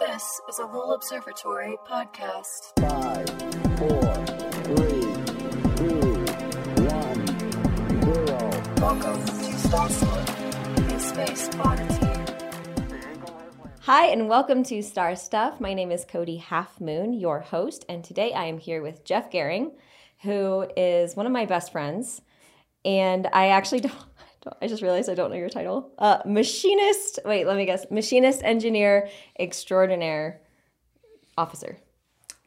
This is a Lowell Observatory podcast. Five, four, three, two, one, zero. Welcome to Star Stuff, a space oddity. Hi, and welcome to Star Stuff. My name is Cody Half Moon, your host, and today I am here with Jeff Gehring, who is one of my best friends. And I actually don't I just realized I don't know your title. Uh, machinist, wait, let me guess. Machinist, engineer, extraordinaire, officer.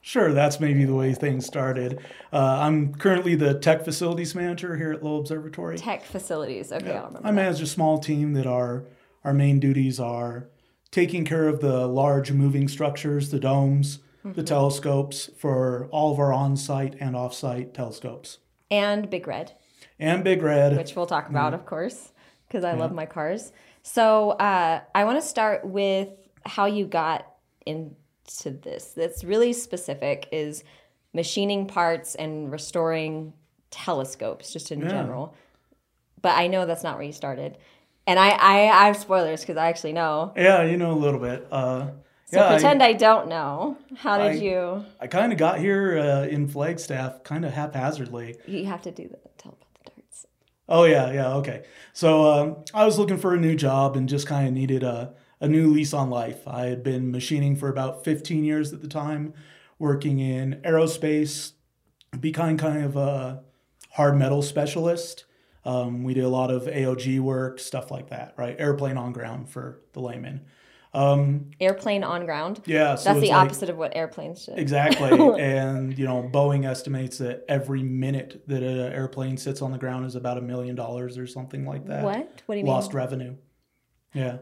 Sure, that's maybe the way things started. Uh, I'm currently the tech facilities manager here at Lowell Observatory. Tech facilities. Okay, remember. I that. manage a small team that our our main duties are taking care of the large moving structures, the domes, Mm-hmm. the telescopes for all of our on-site and off-site telescopes, And Big Red. And Big Red. which we'll talk about, of course, because I love my cars. So uh, I want to start with how you got into this. That's really specific. Is machining parts and restoring telescopes, just in Yeah. general. But I know that's not where you started, and I I, I have spoilers because I actually know. yeah, you know a little bit. Uh, So yeah, pretend I, don't know. How did I- you? I, kind of got here uh, in Flagstaff kind of haphazardly. You have to do the tell about the darts. Oh yeah, yeah, okay. So um, I was looking for a new job and just kind of needed a, a new lease on life. I had been machining for about 15 years at the time, working in aerospace, become kind of a hard metal specialist. Um, we did a lot of AOG work, stuff like that, right? Airplane on ground for the layman. Um, Airplane on ground. yeah, so That's the like- opposite of what airplanes should. Exactly. and, you know, Boeing estimates that every minute that an airplane sits on the ground is about a million dollars or something like that. What? What do you mean? Lost revenue. Yeah.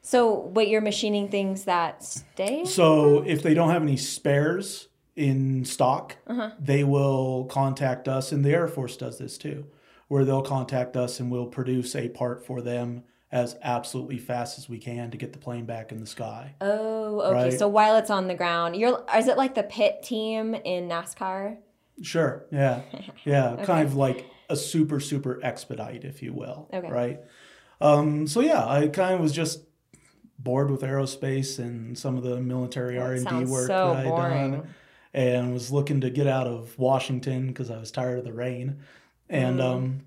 So, wait, you're machining things that stay? So if they don't have any spares in stock, Uh-huh. they will contact us, and the Air Force does this too, where they'll contact us and we'll produce a part for them as absolutely fast as we can to get the plane back in the sky. Oh, okay. Right. So while it's on the ground, you're is it like the pit team in NASCAR? Sure. Yeah. Yeah. Kind of like a super, super expedite, if you will. Okay. Right. Um, so yeah, I kind of was just bored with aerospace and some of the military R and D work so that I'd boring. done, and was looking to get out of Washington because I was tired of the rain. And Mm. um,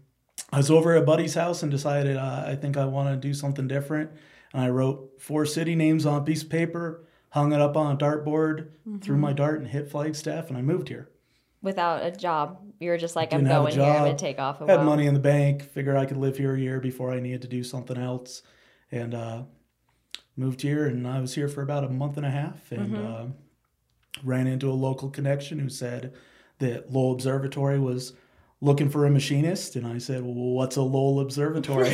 I was over at a buddy's house and decided uh, I think I want to do something different. And I wrote four city names on a piece of paper, hung it up on a dartboard, Mm-hmm. threw my dart, and hit Flagstaff, and I moved here. Without a job, you're just like I'm going here. I'm gonna take off a had while. money in the bank, figured I could live here a year before I needed to do something else, and uh, moved here. And I was here for about a month and a half, and Mm-hmm. uh, ran into a local connection who said that Lowell Observatory was looking for a machinist, and I said, "Well, what's a Lowell Observatory?"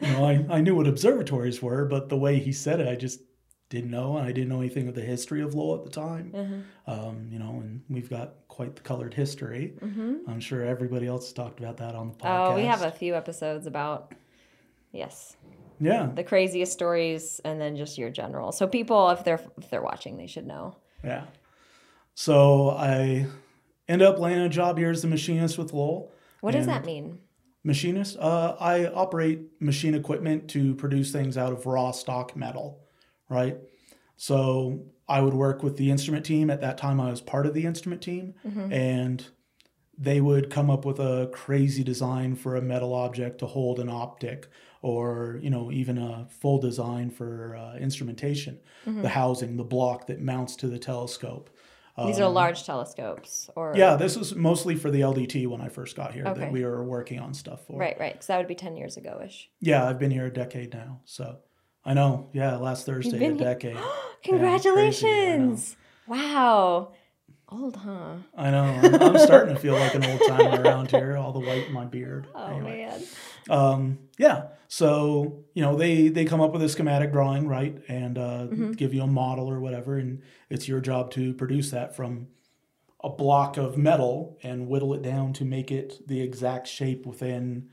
you know, I, I knew what observatories were, but the way he said it, I just didn't know, and I didn't know anything of the history of Lowell at the time. Mm-hmm. Um, you know, and we've got quite the colored history. Mm-hmm. I'm sure everybody else talked about that on the podcast. Oh, we have a few episodes about yes, yeah, the craziest stories, and then just your general. So people, if they're if they're watching, they should know. yeah. So I ended up landing a job here as a machinist with Lowell. What does that mean? Machinist. Uh, I operate machine equipment to produce things out of raw stock metal, right? So I would work with the instrument team. At that time, I was part of the instrument team, and they would come up with a crazy design for a metal object to hold an optic, or you know, even a full design for uh, instrumentation, the housing, the block that mounts to the telescope. These are large telescopes, or Um, Yeah, this was mostly for the LDT when I first got here Okay. that we were working on stuff for. right, right. Because that would be ten years ago ish. Yeah, I've been here a decade now. So I know. Yeah, last Thursday, a decade. Congratulations! wow, old, huh? I know. I'm, I'm starting to feel like an old timer around here, all the white in my beard. Oh Anyway. man. Um, yeah. So, you know, they, they come up with a schematic drawing, right? And uh, Mm-hmm. give you a model or whatever. And it's your job to produce that from a block of metal and whittle it down to make it the exact shape within,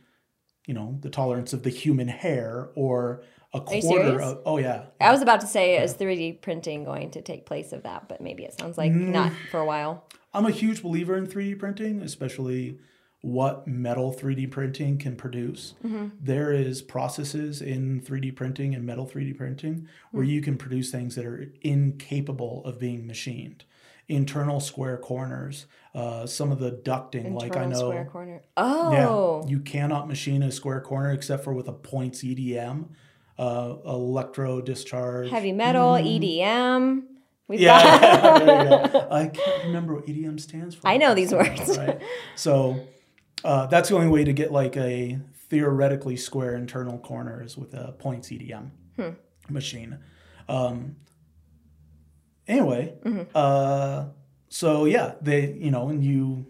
you know, the tolerance of the human hair or a quarter of. Oh, yeah. I was about to say, is 3D printing going to take place of that? But maybe it sounds like Mm. not for a while. I'm a huge believer in 3D printing, especially what metal 3D printing can produce. There is processes in 3D printing and metal 3D printing where you can produce things that are incapable of being machined. Internal square corners, uh, some of the ducting, like I know, square corner. Oh, yeah, you cannot machine a square corner except for with a points EDM, uh, electro discharge. heavy metal, EDM. We've Mm-hmm. Yeah, got- go. I can't remember what EDM stands for. I know these Right. words. So uh, that's the only way to get like a theoretically square internal corner is with a points EDM Hmm. machine. Um, anyway, Mm-hmm. uh, so yeah, they you know, and you,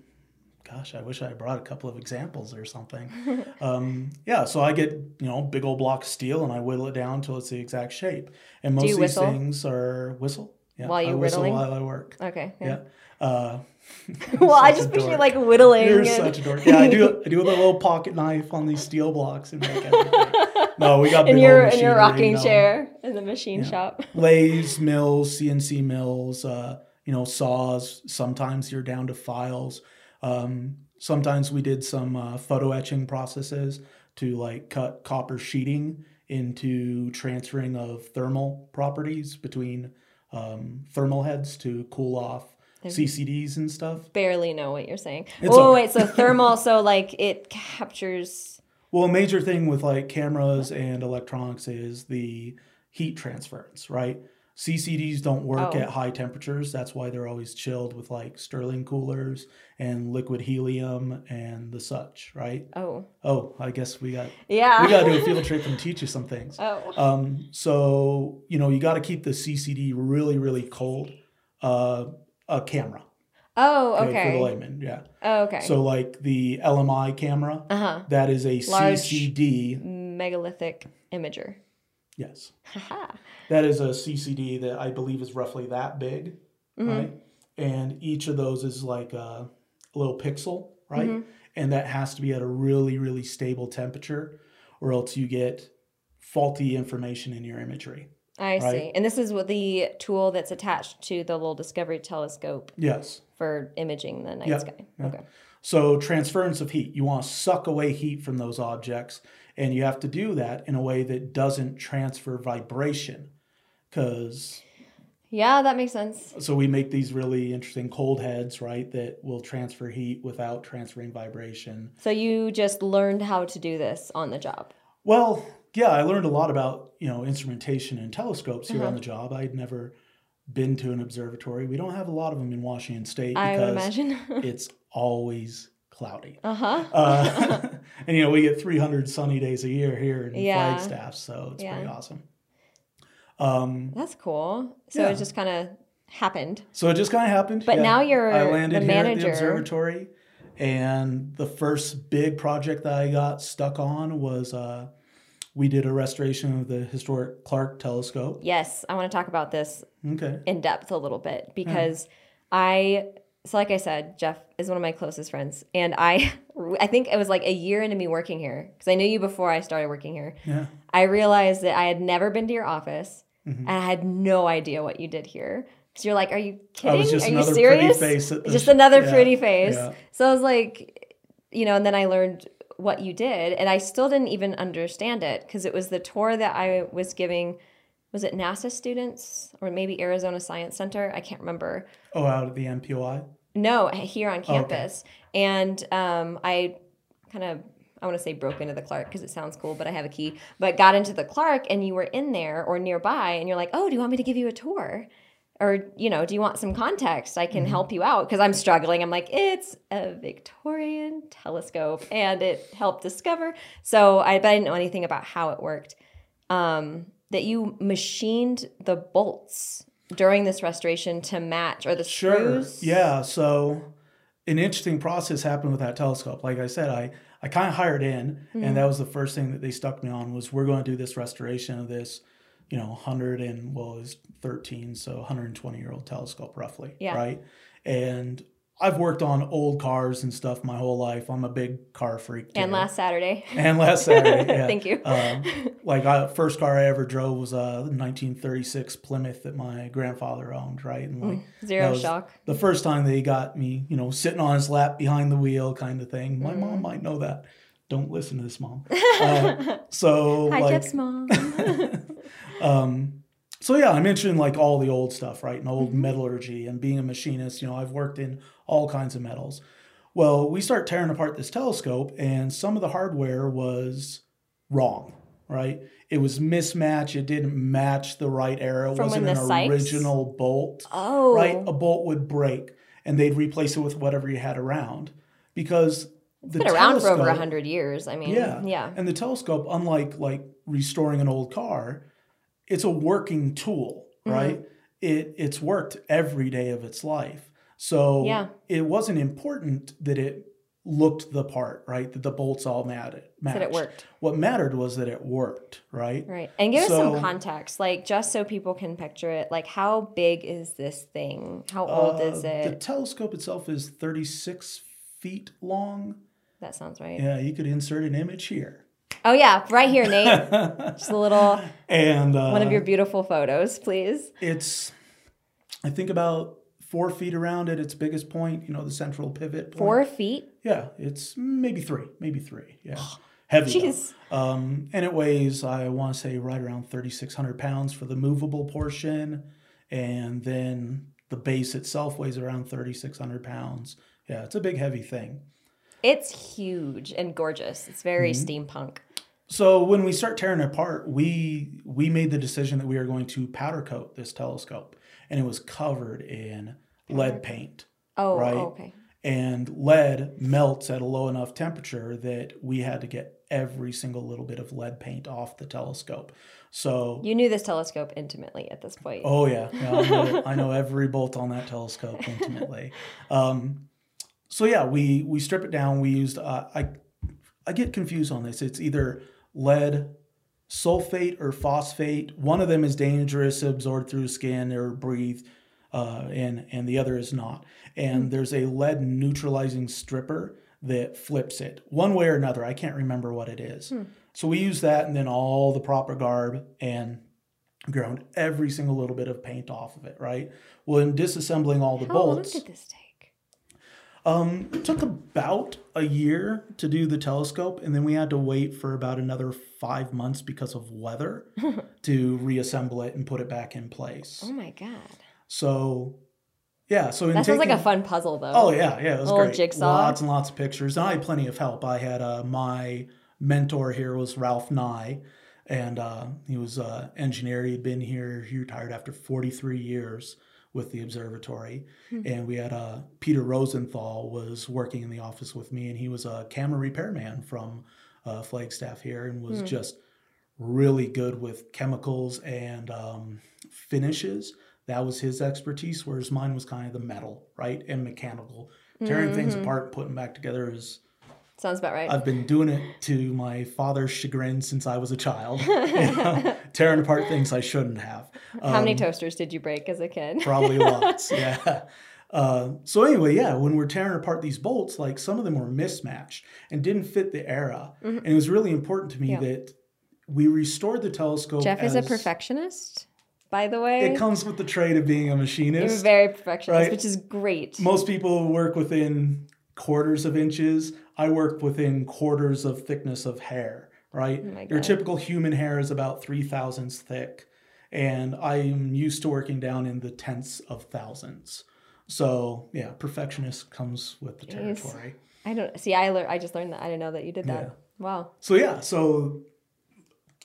gosh, I wish I brought a couple of examples or something. um, yeah, so I get you know big old block of steel and I whittle it down until it's the exact shape. And most of these whistle? things are whistle. Yeah, While I you whistle whittling? while I work. okay. Yeah. Uh, Well, I just picture you like whittling. You're and- such a dork. Yeah, I do. I do with a little pocket knife on these steel blocks and make everything. No, we got in your in your rocking chair in the machine shop. Lathes, mills, CNC mills, uh, you know, saws. Sometimes you're down to files. Um, sometimes we did some uh, photo etching processes to like cut copper sheeting into transferring of thermal properties between um, thermal heads to cool off CCDs and stuff. Barely know what you're saying. It's oh wait, so thermal. so like it captures. Well, a major thing with like cameras and electronics is the heat transference, right? CCDs don't work Oh. at high temperatures. That's why they're always chilled with like Stirling coolers and liquid helium and the such, right? Oh Oh, I guess we got yeah. we got to do a field trip and teach you some things. oh Um, so you know you got to keep the CCD really, really cold. Uh, a camera, oh okay, for the layman, yeah. Oh, okay. So like the LMI camera, uh huh. that is a Large- CCD. Megalithic imager. Yes. Haha. That is a CCD that I believe is roughly that big, Mm-hmm. right? And each of those is like a little pixel, right? Mm-hmm. And that has to be at a really, really stable temperature, or else you get faulty information in your imagery. I Right. see. And this is what the tool that's attached to the little Discovery telescope Yes. for imaging the night Yeah, sky. yeah. Okay. So, transference of heat. You want to suck away heat from those objects, and you have to do that in a way that doesn't transfer vibration. Because Yeah, that makes sense. so we make these really interesting cold heads, right, that will transfer heat without transferring vibration. So you just learned how to do this on the job. Well, yeah, I learned a lot about you know instrumentation and telescopes here Uh-huh. on the job. I'd never been to an observatory. We don't have a lot of them in Washington State because imagine. it's always cloudy. uh huh. Uh, and you know we get 300 sunny days a year here in Yeah. Flagstaff, so it's pretty awesome. Um, That's cool. So Yeah. it just kind of happened. so it just kind of happened. But now you're I the landed here at the observatory, and the first big project that I got stuck on was uh, we did a restoration of the historic Clark telescope. Yes, I want to talk about this Okay. in depth a little bit because I so like I said, Jeff is one of my closest friends and I I think it was like a year into me working here because I knew you before I started working here. Yeah. I realized that I had never been to your office Mm-hmm. and I had no idea what you did here. Because you're like, are you kidding? are you another serious? pretty face at the just another yeah, pretty face. yeah. So I was like, you know, and then I learned what you did, and I still didn't even understand it because it was the tour that I was giving. Was it NASA students or maybe Arizona Science Center? I can't remember. Oh, out at the NPOI. No, here on Oh, okay. campus. And um, I kind of, I want to say broke into the Clark because it sounds cool, but I have a key. But got into the Clark and you were in there or nearby and you're like, oh, do you want me to give you a tour? Or, you know, do you want some context? I Mm-hmm. can help you out because I'm struggling. I'm like, it's a Victorian telescope and it helped discover. So I, but I didn't know anything about how it worked. Um, that you machined the bolts during this restoration to match or the Sure. screws. Yeah. So an interesting process happened with that telescope. Like I said, I, I kind of hired in, Mm-hmm. and that was the first thing that they stuck me on was we're going to do this restoration of this, you know, 100 and well, it was 13, so 120 year old telescope roughly. Yeah. Right. And I've worked on old cars and stuff my whole life. I'm a big car freak. And last Saturday. and last Saturday. Yeah. Thank you. Um, like I, first car I ever drove was a 1936 Plymouth that my grandfather owned, right? And like that Zero shock. The first time they got me, you know, sitting on his lap behind the wheel, kind of thing. My Mm-hmm. mom might know that. Don't listen to this, mom. Uh, so Hi, like, Jeff's mom. um, so yeah, I mentioned like all the old stuff, right? And old Mm-hmm. metallurgy and being a machinist. You know, I've worked in all kinds of metals. Well, we start tearing apart this telescope, and some of the hardware was wrong, right? It was mismatched. It didn't match the right era. It From wasn't an Sykes? original bolt, oh. right? A bolt would break, and they'd replace it with whatever you had around because the Been around for over telescope- 100 years. I mean, yeah. yeah. And the telescope, unlike like restoring an old car, it's a working tool, Mm-hmm. right? It it's worked every day of its life. So Yeah. it wasn't important that it looked the part, right? That the bolts all mattered. That it worked. What mattered was that it worked, right? Right. And give us some context, like just so people can picture it. Like, how big is this thing? How old is it? The telescope itself is 36 feet long. that sounds right. Yeah, you could insert an image here. Oh, yeah. Right here, Nate. just a little, And uh, one of your beautiful photos, please. it's I think about four feet around at its biggest point. You know, the central pivot. Point. Four feet? Yeah, it's maybe three, maybe three. Yeah, heavy. though. Jeez. Um, and it weighs I want to say right around thirty six hundred pounds for the movable portion, and then the base itself weighs around thirty six hundred pounds. Yeah, it's a big heavy thing. It's huge and gorgeous. It's very Mm-hmm. steampunk. So when we start tearing it apart, we we made the decision that we are going to powder coat this telescope, and it was covered in lead paint. Oh, Right. okay. And lead melts at a low enough temperature that we had to get every single little bit of lead paint off the telescope. So You knew this telescope intimately at this point. Oh yeah, yeah I, know, I know every bolt on that telescope intimately. Um, so yeah, we we strip it down. We used uh, I I get confused on this. It's either lead sulfate or phosphate. One of them is dangerous, absorbed through skin or breathed, uh, and and the other is not. And there's a lead neutralizing stripper that flips it one way or another. I can't remember what it is. So we use that, and then all the proper garb and ground every single little bit of paint off of it, right? Well, in disassembling all the How long bolts, did this take? Um, it took about a year to do the telescope, and then we had to wait for about another five months because of weather to reassemble it and put it back in place. Oh my God. So, yeah, so in That sounds like a fun puzzle, though. Oh yeah, yeah, it was Little great. jigsaw. Lots and lots of pictures. And I had plenty of help. I had uh, my mentor here was Ralph Nye, and uh, he was an engineer. He'd been here. He retired after 43 years with the observatory. Hmm. And we had uh, Peter Rosenthal was working in the office with me, and he was a camera repairman from uh, Flagstaff here, and was just really good with chemicals and um, finishes. That was his expertise, whereas mine was kind of the metal, right, and mechanical. Tearing things Mm-hmm. apart, putting back together is. Sounds about right. I've been doing it to my father's chagrin since I was a child, You know, tearing apart things I shouldn't have. How many Um, toasters did you break as a kid? Probably lots, yeah. Uh, so anyway, yeah, when we're tearing apart these bolts, like some of them were mismatched and didn't fit the era, and it was really important to me Mm-hmm. Yeah. that we restored the telescope. Jeff is a perfectionist, by the way. It comes with the trade of being a You're machinist. very perfectionist, right? which is great. Most people work within quarters of inches. I work within quarters of thickness of hair, right? Oh Your typical human hair is about three thousandths thick, and I'm used to working down in the tenths of thousands. So yeah, perfectionist comes with the territory. I don't see. I I just learned that. I didn't know that you did that. Yeah. Wow. So yeah, so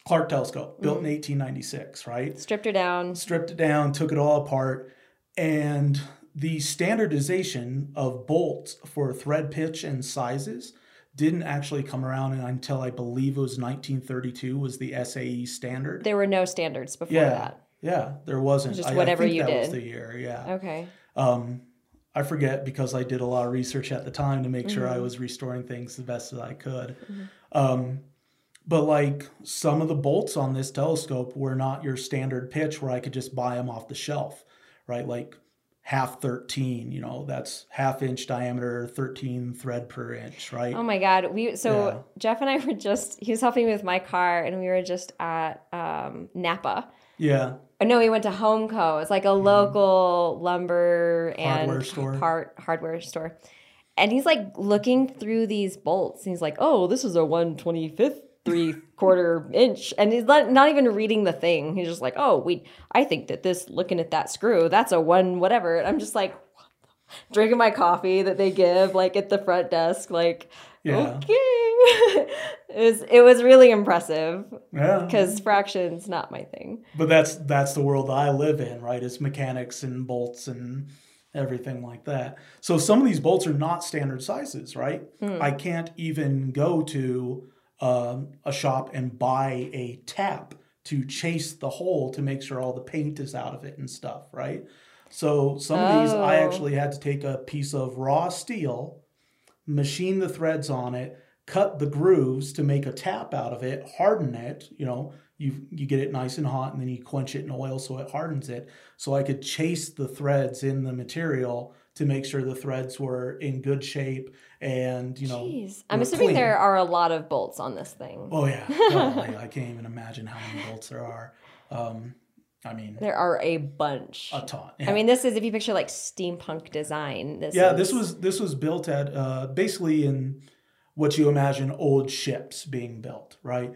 Clark Telescope built Mm-hmm. in 1896, right? Stripped her down. stripped it down, took it all apart, and the standardization of bolts for thread pitch and sizes didn't actually come around until I believe it was 1932 was the SAE standard. There were no standards before yeah, that. yeah, there wasn't. Just I- I whatever think you that Was did. the year, yeah. Okay. Um, I forget because I did a lot of research at the time to make Mm-hmm. sure I was restoring things the best that I could. Um, but like some of the bolts on this telescope were not your standard pitch where I could just buy them off the shelf, right? Like half 13, you know, that's half inch diameter, 13 thread per inch, right? Oh my god. We so Yeah. Jeff and I were just he was helping me with my car and we were just at um Napa. yeah. Oh, no, we went to Homco. It's like a local lumber and Mm-hmm. Hardware store. Part, hardware store. And he's like looking through these bolts. And he's like, "Oh, this is a 125th three quarter inch." And he's not, not even reading the thing. He's just like, "Oh, we I think that this looking at that screw, that's a one whatever." And I'm just like drinking my coffee that they give like at the front desk like Yeah. okay. it was it was really impressive Yeah. cuz fractions not my thing. But that's that's the world I live in, right? It's mechanics and bolts and everything like that. So some of these bolts are not standard sizes, right? Hmm. I can't even go to um, a shop and buy a tap to chase the hole to make sure all the paint is out of it and stuff, right? So some of these I Oh. actually had to take a piece of raw steel, machine the threads on it, cut the grooves to make a tap out of it, harden it, you know, you you get it nice and hot and then you quench it in oil so it hardens it. So I could chase the threads in the material to make sure the threads were in good shape and, you know, Jeez. I'm assuming clean. there are a lot of bolts on this thing. Oh yeah. I can't even imagine how many bolts there are. Um, I mean, There are a bunch. a ton. I mean, this is if you picture like steampunk design. This yeah, is, this was this was built at uh, basically in what you imagine old ships being built, right?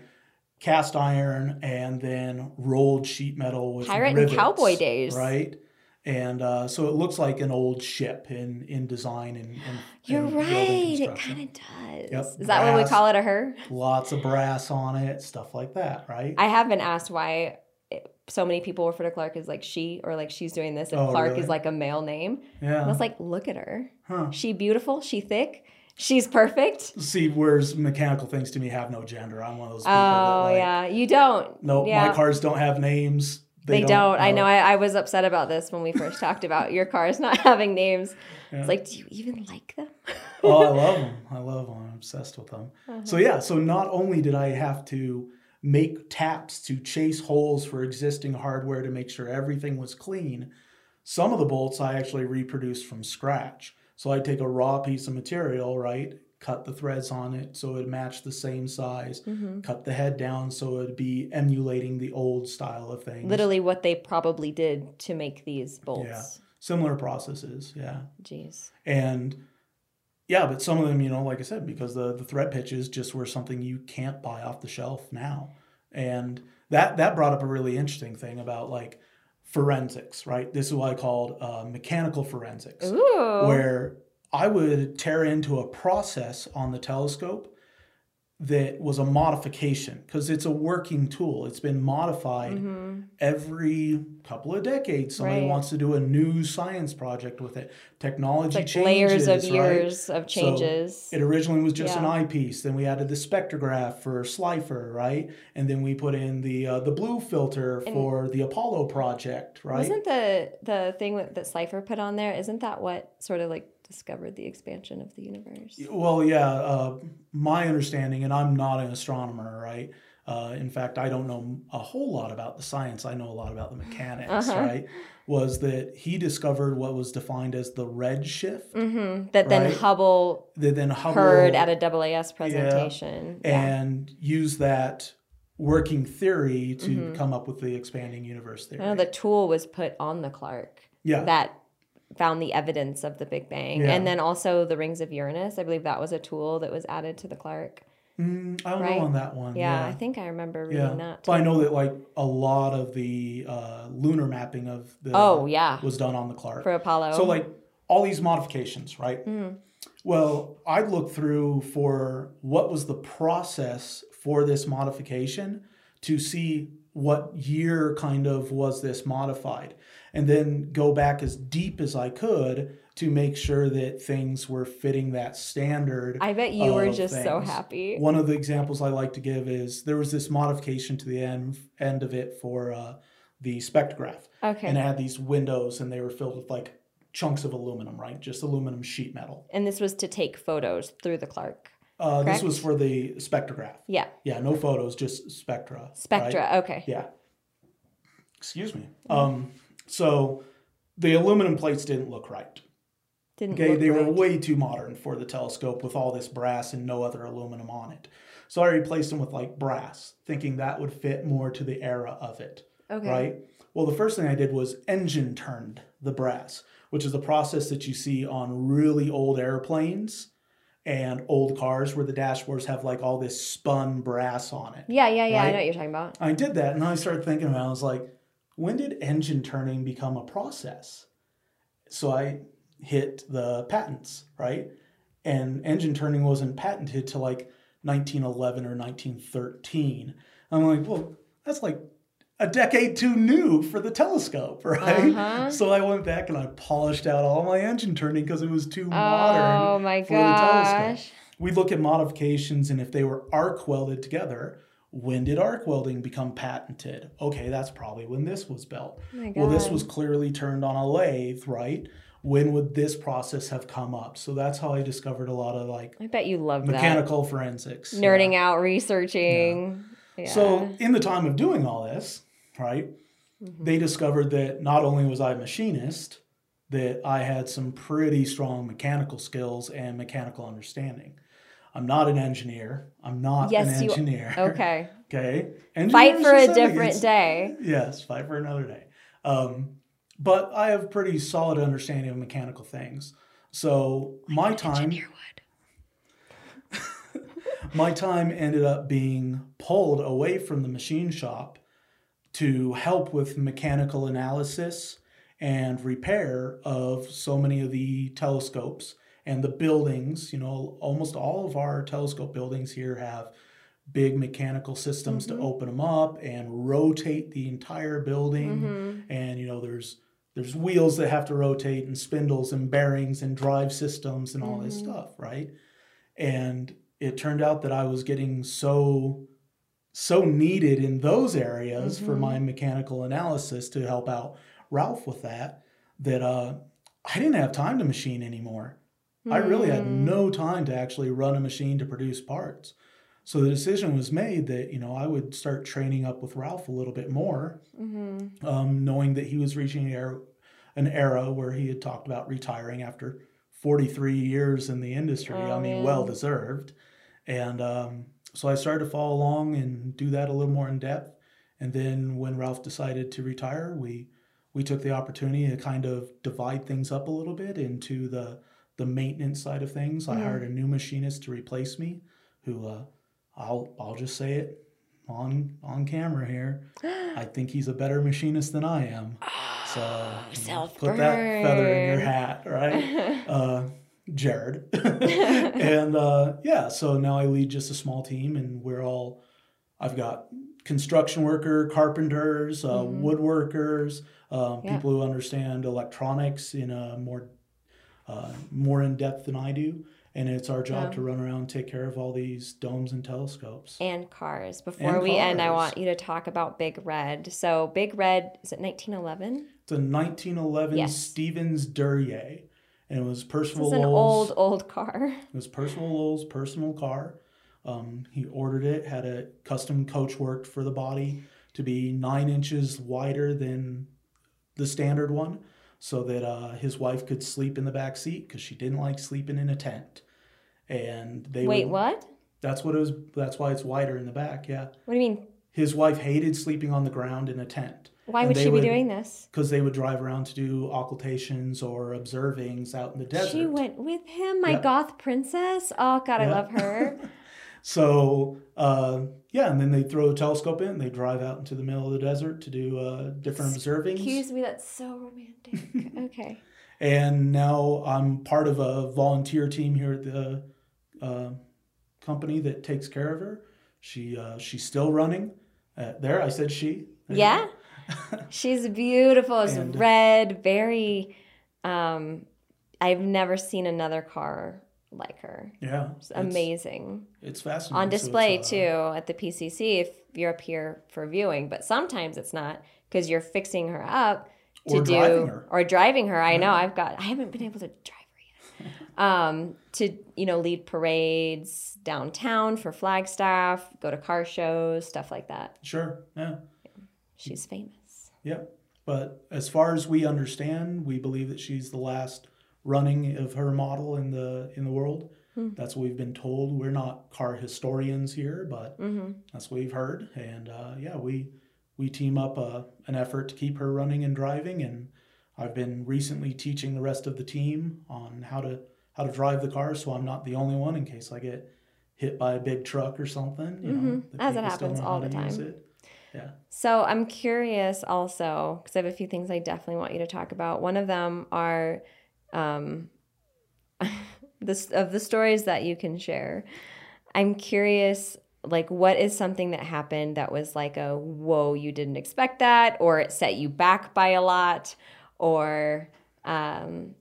Cast iron and then rolled sheet metal with Pirate and cowboy days. right? And uh, so it looks like an old ship in in design and, and You're and right. It kind of does. Yep, Is that what we call it? A her? Lots of brass on it, stuff like that, right? I have been asked why so many people refer to Clark as like she or like she's doing this, and Oh, Clark really? is like a male name. yeah. I was like, look at her. Huh. She beautiful. She thick. She's perfect. See, whereas mechanical things to me have no gender. I'm one of those people Oh that like, yeah, you don't. no, yeah. my cars don't have names. They, don't. I know. I, I was upset about this when we first talked about your cars not having names. Yeah. It's like, do you even like them? oh, I love them. I love them. I'm obsessed with them. Uh-huh. So yeah, so not only did I have to make taps to chase holes for existing hardware to make sure everything was clean, some of the bolts I actually reproduced from scratch. So I'd take a raw piece of material, right? Cut the threads on it so it matched the same size. Mm-hmm. Cut the head down so it'd be emulating the old style of things. Literally, what they probably did to make these bolts. Yeah. Similar processes, yeah. Jeez. And yeah, but some of them, you know, like I said, because the, the thread pitches just were something you can't buy off the shelf now. And that that brought up a really interesting thing about like forensics, right? This is what I called uh, mechanical forensics, Ooh. where I would tear into a process on the telescope that was a modification because it's a working tool. It's been modified Mhm. every couple of decades. Somebody Right. wants to do a new science project with it. Technology like changes, layers of right? years of So changes. it originally was just an eyepiece. Then we added the spectrograph for Slipher, right? And then we put in the uh, the blue filter for the Apollo project, right? Wasn't the the thing that Slipher put on there? Isn't that what sort of like discovered the expansion of the universe? Well, yeah. Uh, my understanding, and I'm not an astronomer, right? Uh, in fact, I don't know a whole lot about the science. I know a lot about the mechanics, Uh-huh. right? Was that he discovered what was defined as the red shift hmm That then Right. Hubble that then Hubble heard at a AAS presentation. Yeah. and used that working theory to come up with the expanding universe theory. I know the tool was put on the Clark yeah, that found the evidence of the Big Bang, Yeah. and then also the rings of Uranus. I believe that was a tool that was added to the Clark. Mm, I don't right? know on that one. Yeah, Yeah, I think I remember reading yeah. that. But I know that like a lot of the uh, lunar mapping of the Oh yeah, was done on the Clark. for Apollo. So like all these modifications, right? Mhm. Well, I'd look through for what was the process for this modification to see what year kind of was this modified and then go back as deep as I could to make sure that things were fitting that standard. I bet you were just so happy. One of the examples I like to give is there was this modification to the end end of it for uh, the spectrograph Okay. and it had these windows and they were filled with like chunks of aluminum, right? Just aluminum sheet metal. and this was to take photos through the Clark. Uh, this was for the spectrograph. Yeah, Yeah, no photos, just spectra. right? spectra. Okay. Yeah. Excuse me. Um, so the aluminum plates didn't look right. Didn't Okay, they were way too modern for the telescope with all this brass and no other aluminum on it. So I replaced them with like brass, thinking that would fit more to the era of it. okay. Right? Well, the first thing I did was engine turned the brass, which is the process that you see on really old airplanes and old cars where the dashboards have like all this spun brass on it. Yeah, yeah, yeah. I know what you're talking about. I did that and I started thinking about it. I was like, when did engine turning become a process? So I hit the patents, right? And engine turning wasn't patented till like 1911 or 1913. I'm like, well, that's like a decade too new for the telescope, right? Uh-huh. So I went back and I polished out all my engine turning because it was too modern Oh my for the telescope we look at modifications and if they were arc welded together when did arc welding become patented okay that's probably when this was built Oh well this was clearly turned on a lathe right when would this process have come up so that's how i discovered a lot of like I bet you love mechanical forensics. Nerding yeah. out, researching. Yeah. so in the time of doing all this right Mm-hmm. they discovered that not only was i a machinist that i had some pretty strong mechanical skills and mechanical understanding i'm not an engineer. I'm not Yes, an you- engineer. Okay. okay? Fight for a some different idiots. day. yes fight for another day. Um, but i have pretty solid understanding of mechanical things. So my time my time ended up being pulled away from the machine shop to help with mechanical analysis and repair of so many of the telescopes and the buildings. You know, almost all of our telescope buildings here have big mechanical systems to mm-hmm. open them up and rotate the entire building. Mm-hmm. And you know, there's there's wheels that have to rotate and spindles and bearings and drive systems and all this mm-hmm. stuff, right? And it turned out that I was getting so so needed in those areas for my mechanical analysis to help out Ralph with that that uh, I didn't have time to machine anymore. I really had no time to actually run a machine to produce parts. So the decision was made that you know I would start training up with Ralph a little bit more, um, knowing that he was reaching an era, an era where he had talked about retiring after 43 years in the industry. Oh, I mean, man. well deserved. And um, so I started to follow along and do that a little more in depth. And then when Ralph decided to retire, we we took the opportunity to kind of divide things up a little bit into the the maintenance side of things. I hired a new machinist to replace me, who uh, I'll I'll just say it on on camera here. I think he's a better machinist than I am. So you know, put that feather in your hat, right? uh, Jared. and uh, yeah, so now I lead just a small team, and we're all. I've got construction worker, carpenters, uh, woodworkers, uh, Yeah. people who understand electronics in a more uh, more in depth than I do, and it's our job Yeah. to run around and take care of all these domes and telescopes. And cars. Before And we end, I want you to talk about Big Red. So, Big Red, is it 1911? It's a 1911 Yes. Stevens Duryea, and it was Percival is an Lowell's. old, old car. It was Percival Lowell's personal car. Um, he ordered it, had a custom coach worked for the body to be nine inches wider than the standard one, so that uh, his wife could sleep in the back seat because she didn't like sleeping in a tent. And they Wait, would- what? That's what it was. That's why it's wider in the back. Yeah, What do you mean? his wife hated sleeping on the ground in a tent. Why And would she be doing this? Because they would drive around to do occultations or observings out in the desert. She went with him, my goth princess. Oh, God, I love her. So uh, yeah, and then they throw a telescope in. They drive out into the middle of the desert to do uh, different observings. Excuse me, that's so romantic. okay. And now I'm part of a volunteer team here at the uh, company that takes care of her. She uh, she's still running. Uh, there, I said she. Yeah. She's beautiful. It's And- red, very um I've never seen another car like her. Yeah. It's amazing. It's fascinating. On So display uh, too at the PCC if you're up here for viewing, but sometimes it's not because you're fixing her up to Or do driving her. or driving her. I know I've got I haven't been able to drive her yet. um to you know lead parades downtown for Flagstaff, go to car shows, stuff like that. Sure. Yeah. She's famous. Yep. But as far as we understand, we believe that she's the last running of her model in the in the world. That's what we've been told. We're not car historians here, but that's what we've heard. And uh, yeah, we we team up uh, an effort to keep her running and driving. And I've been recently teaching the rest of the team on how to how to drive the car, so I'm not the only one in case I get hit by a big truck or something. You know, the As it happens all the time. Yeah. So I'm curious also because I have a few things I definitely want you to talk about. One of them are um, this of the stories that you can share. I'm curious, like, what is something that happened that was like a whoa, you didn't expect that, or it set you back by a lot, or um,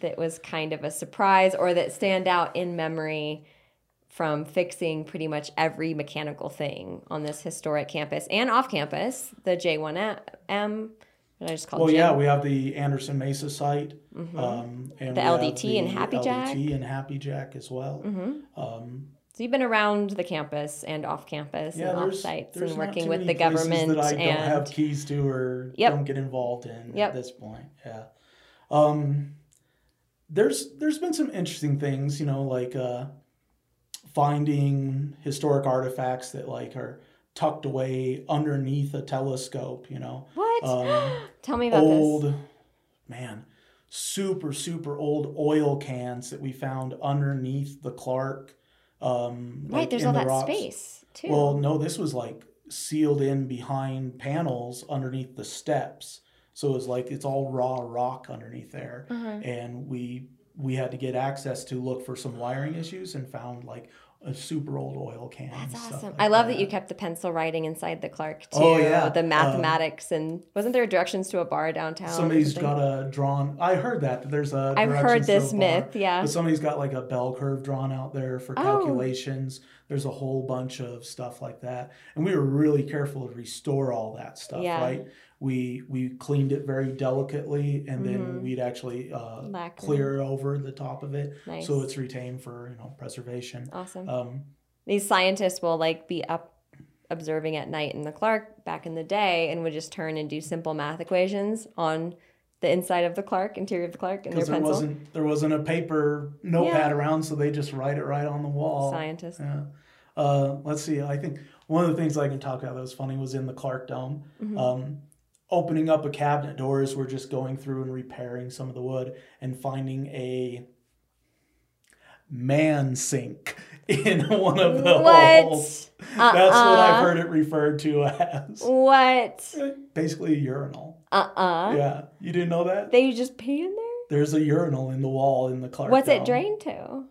that was kind of a surprise, or that stand out in memory from fixing pretty much every mechanical thing on this historic campus and off campus, the J1M. I just called Well, yeah, we have the Anderson Mesa site, um, and Mm-hmm. The LDT and the Happy Jack. Mm-hmm. LDT and Happy Jack as well. Um, So you've been around the campus and off campus yeah, and off sites and working with the government that I don't and have keys to or Yep. don't get involved in Yep. at this point. Yeah, um, there's there's been some interesting things, you know, like uh, finding historic artifacts that like are tucked away underneath a telescope. You know, what? um, Tell me about old this. Old, man super super old oil cans that we found underneath the clark um Right, like there's all the that rocks. space too. well no this was like sealed in behind panels underneath the steps so it was like it's all raw rock underneath there Uh-huh. and we we had to get access to look for some wiring issues and found like a super old oil can That's awesome. like I love that you kept the pencil writing inside the Clark too. Oh, yeah. The Um, mathematics and wasn't there directions to a bar downtown? Somebody's got a drawn. I heard that that there's a. I've heard this bar, myth, yeah. But somebody's got like a bell curve drawn out there for Oh. There's a whole bunch of stuff like that, and we were really careful to restore all that stuff. Yeah. Right. We we cleaned it very delicately, and then we'd actually uh, Mm-hmm. Clear over the top of it, Nice. so it's retained for you know preservation. Awesome. Um, These scientists will like be up observing at night in the Clark back in the day and would just turn and do simple math equations on the inside of the Clark, interior of the Clark, in their there pencil. wasn't there wasn't a paper notepad around, so they just write it right on the wall. Scientists. Yeah. Uh, let's see. I think one of the things I can talk about that was funny was in the Clark Dome. Mm-hmm. Um, opening up a cabinet doors, we're just going through and repairing some of the wood and finding a man sink in one of the What? holes. That's what I've Uh-uh. heard it referred to as. What? Basically, a urinal. Uh uh Yeah, you didn't know that? They just pee in there? There's a urinal in the wall in the Clark. What's it drained to?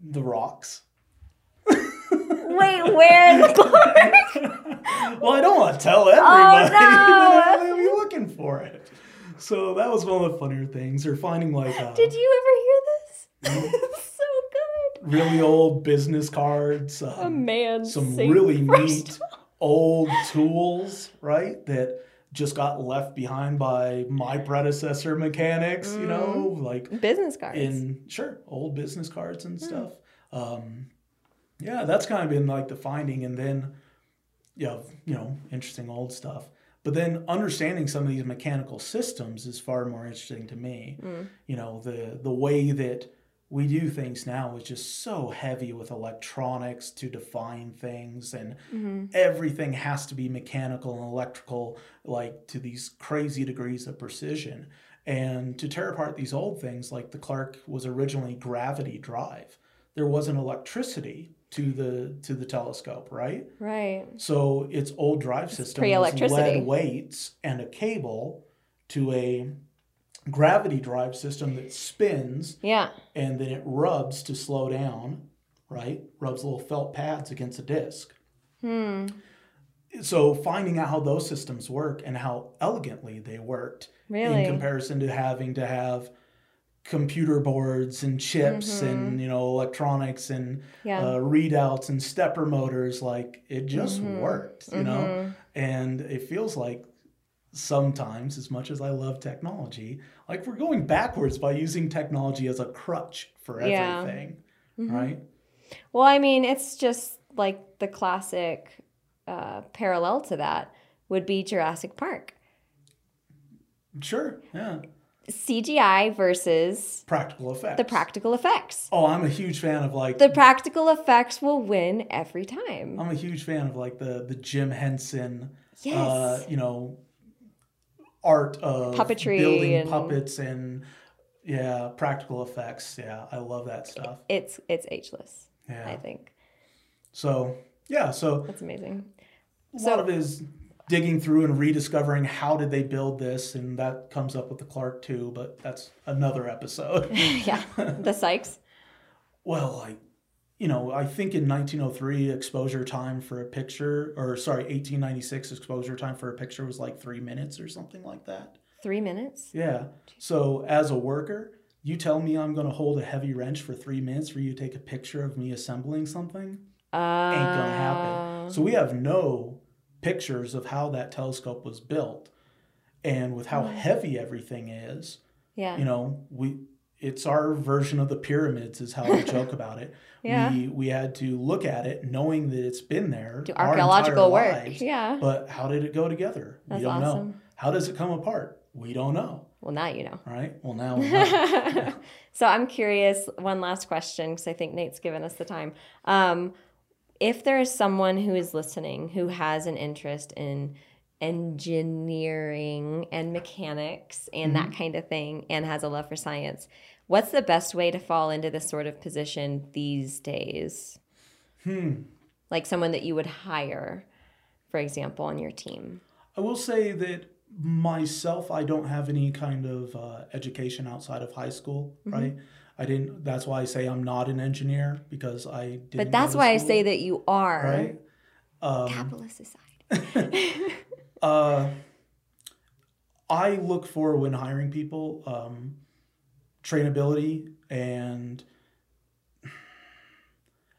The rocks. Wait, where in the Clark? well, I don't want to tell everybody. Oh, no. They'll be looking for it. So that was one of the funnier things. Or finding like uh, Did you ever hear this? so good. really old business cards, um, A man some really neat old tools, right? That just got left behind by my predecessor mechanics. You know, Mm-hmm. like Business cards. in sure old business cards and stuff. Um, yeah, that's kind of been like the finding, and then yeah, you know, interesting old stuff. But then understanding some of these mechanical systems is far more interesting to me. You know, the the way that we do things now is just so heavy with electronics to define things and mm-hmm. everything has to be mechanical and electrical like to these crazy degrees of precision. And to tear apart these old things like the clark was originally gravity drive. There wasn't electricity to the to the telescope right? Right. so its old drive system was lead weights and a cable to a gravity drive system that spins Yeah. and then it rubs to slow down, right? Rubs little felt pads against a disc. Hmm. So finding out how those systems work and how elegantly they worked Really? in comparison to having to have computer boards and chips and you know electronics and Mm-hmm. Yeah. uh, readouts and stepper motors like it just Mm-hmm. worked you know and it feels like sometimes as much as i love technology like we're going backwards by using technology as a crutch for Yeah. everything Mm-hmm. right Well, I mean, it's just like the classic uh, parallel to that would be Jurassic Park. Sure. Yeah. CGI versus Practical effects. the practical effects. Oh, I'm a huge fan of like The practical effects will win every time. I'm a huge fan of like the the Jim Henson, Yes. uh, you know, art of Puppetry building and- puppets and yeah, practical effects. Yeah, I love that stuff. It's it's ageless. Yeah. I think So yeah, so that's amazing. a So- lot of it is digging through and rediscovering how did they build this, and that comes up with the Clark too. But that's another episode. yeah, the Sykes. Well, like, you know, I think in 1903, exposure time for a picture, or sorry, 1896, exposure time for a picture was like three minutes or something like that. Three minutes. Yeah. So as a worker, you tell me I'm going to hold a heavy wrench for three minutes for you to take a picture of me assembling something? Uh, Ain't going to happen. So we have no pictures of how that telescope was built. And with how heavy everything is, yeah. you know we it's our version of the pyramids is how we joke about it Yeah. we we had to look at it knowing that it's been there Do archaeological work. lives, Yeah. but how did it go together That's we don't know awesome. how does it come apart we don't know Well, now you know. right well now we know. so I'm curious. One last question, because I think Nate's given us the time. Um, if there is someone who is listening who has an interest in engineering and mechanics and that kind of thing, and has a love for science, what's the best way to fall into this sort of position these days? hmm Like someone that you would hire, for example, on your team. I will say that myself, I don't have any kind of uh, education outside of high school, Mm-hmm. right? I didn't. That's why I say I'm not an engineer because I didn't. But that's why I say that you are. right. Um, Capitalist aside. uh, I look for when hiring people um, trainability and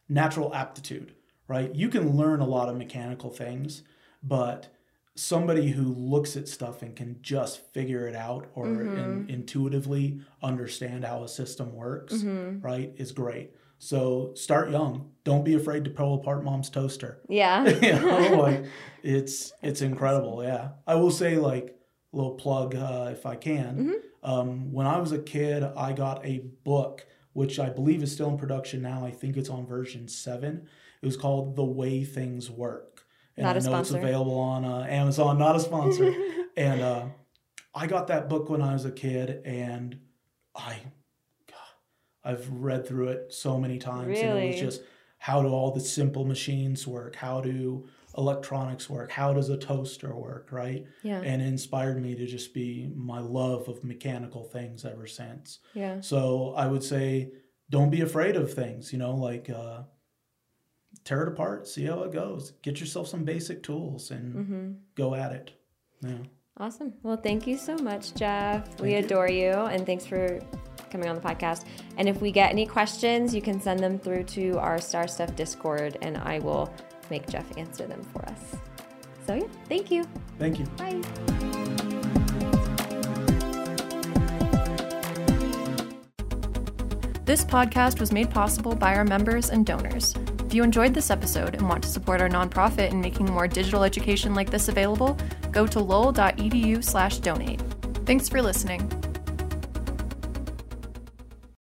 natural aptitude, right? You can learn a lot of mechanical things, but somebody who looks at stuff and can just figure it out or in, intuitively understand how a system works, right, is great. So start young. Don't be afraid to pull apart mom's toaster Yeah. you know, like it's it's incredible. Yeah, I will say like a little plug uh, if I can. Um, when I was a kid, I got a book which I believe is still in production now. I think it's on version seven. It was called The Way Things Work, and Not I a know it's sponsor. available on uh, Amazon. Not a sponsor. and uh, I got that book when I was a kid, and I, I've read through it so many times, and it was just how do all the simple machines work? How do electronics work? How does a toaster work? Right? Yeah. And it inspired me to just be my love of mechanical things ever since. Yeah. So I would say, don't be afraid of things. You know, like uh, tear it apart, see how it goes. Get yourself some basic tools and Mm-hmm. go at it. Yeah. Awesome. Well, thank you so much, Jeff. we Thank you. adore you, and thanks for coming on the podcast. And if we get any questions, you can send them through to our Star Stuff Discord, and I will make Jeff answer them for us. So, yeah, thank you. Thank you. Bye. This podcast was made possible by our members and donors. If you enjoyed this episode and want to support our nonprofit in making more digital education like this available, go to lowell.edu/donate. Thanks for listening.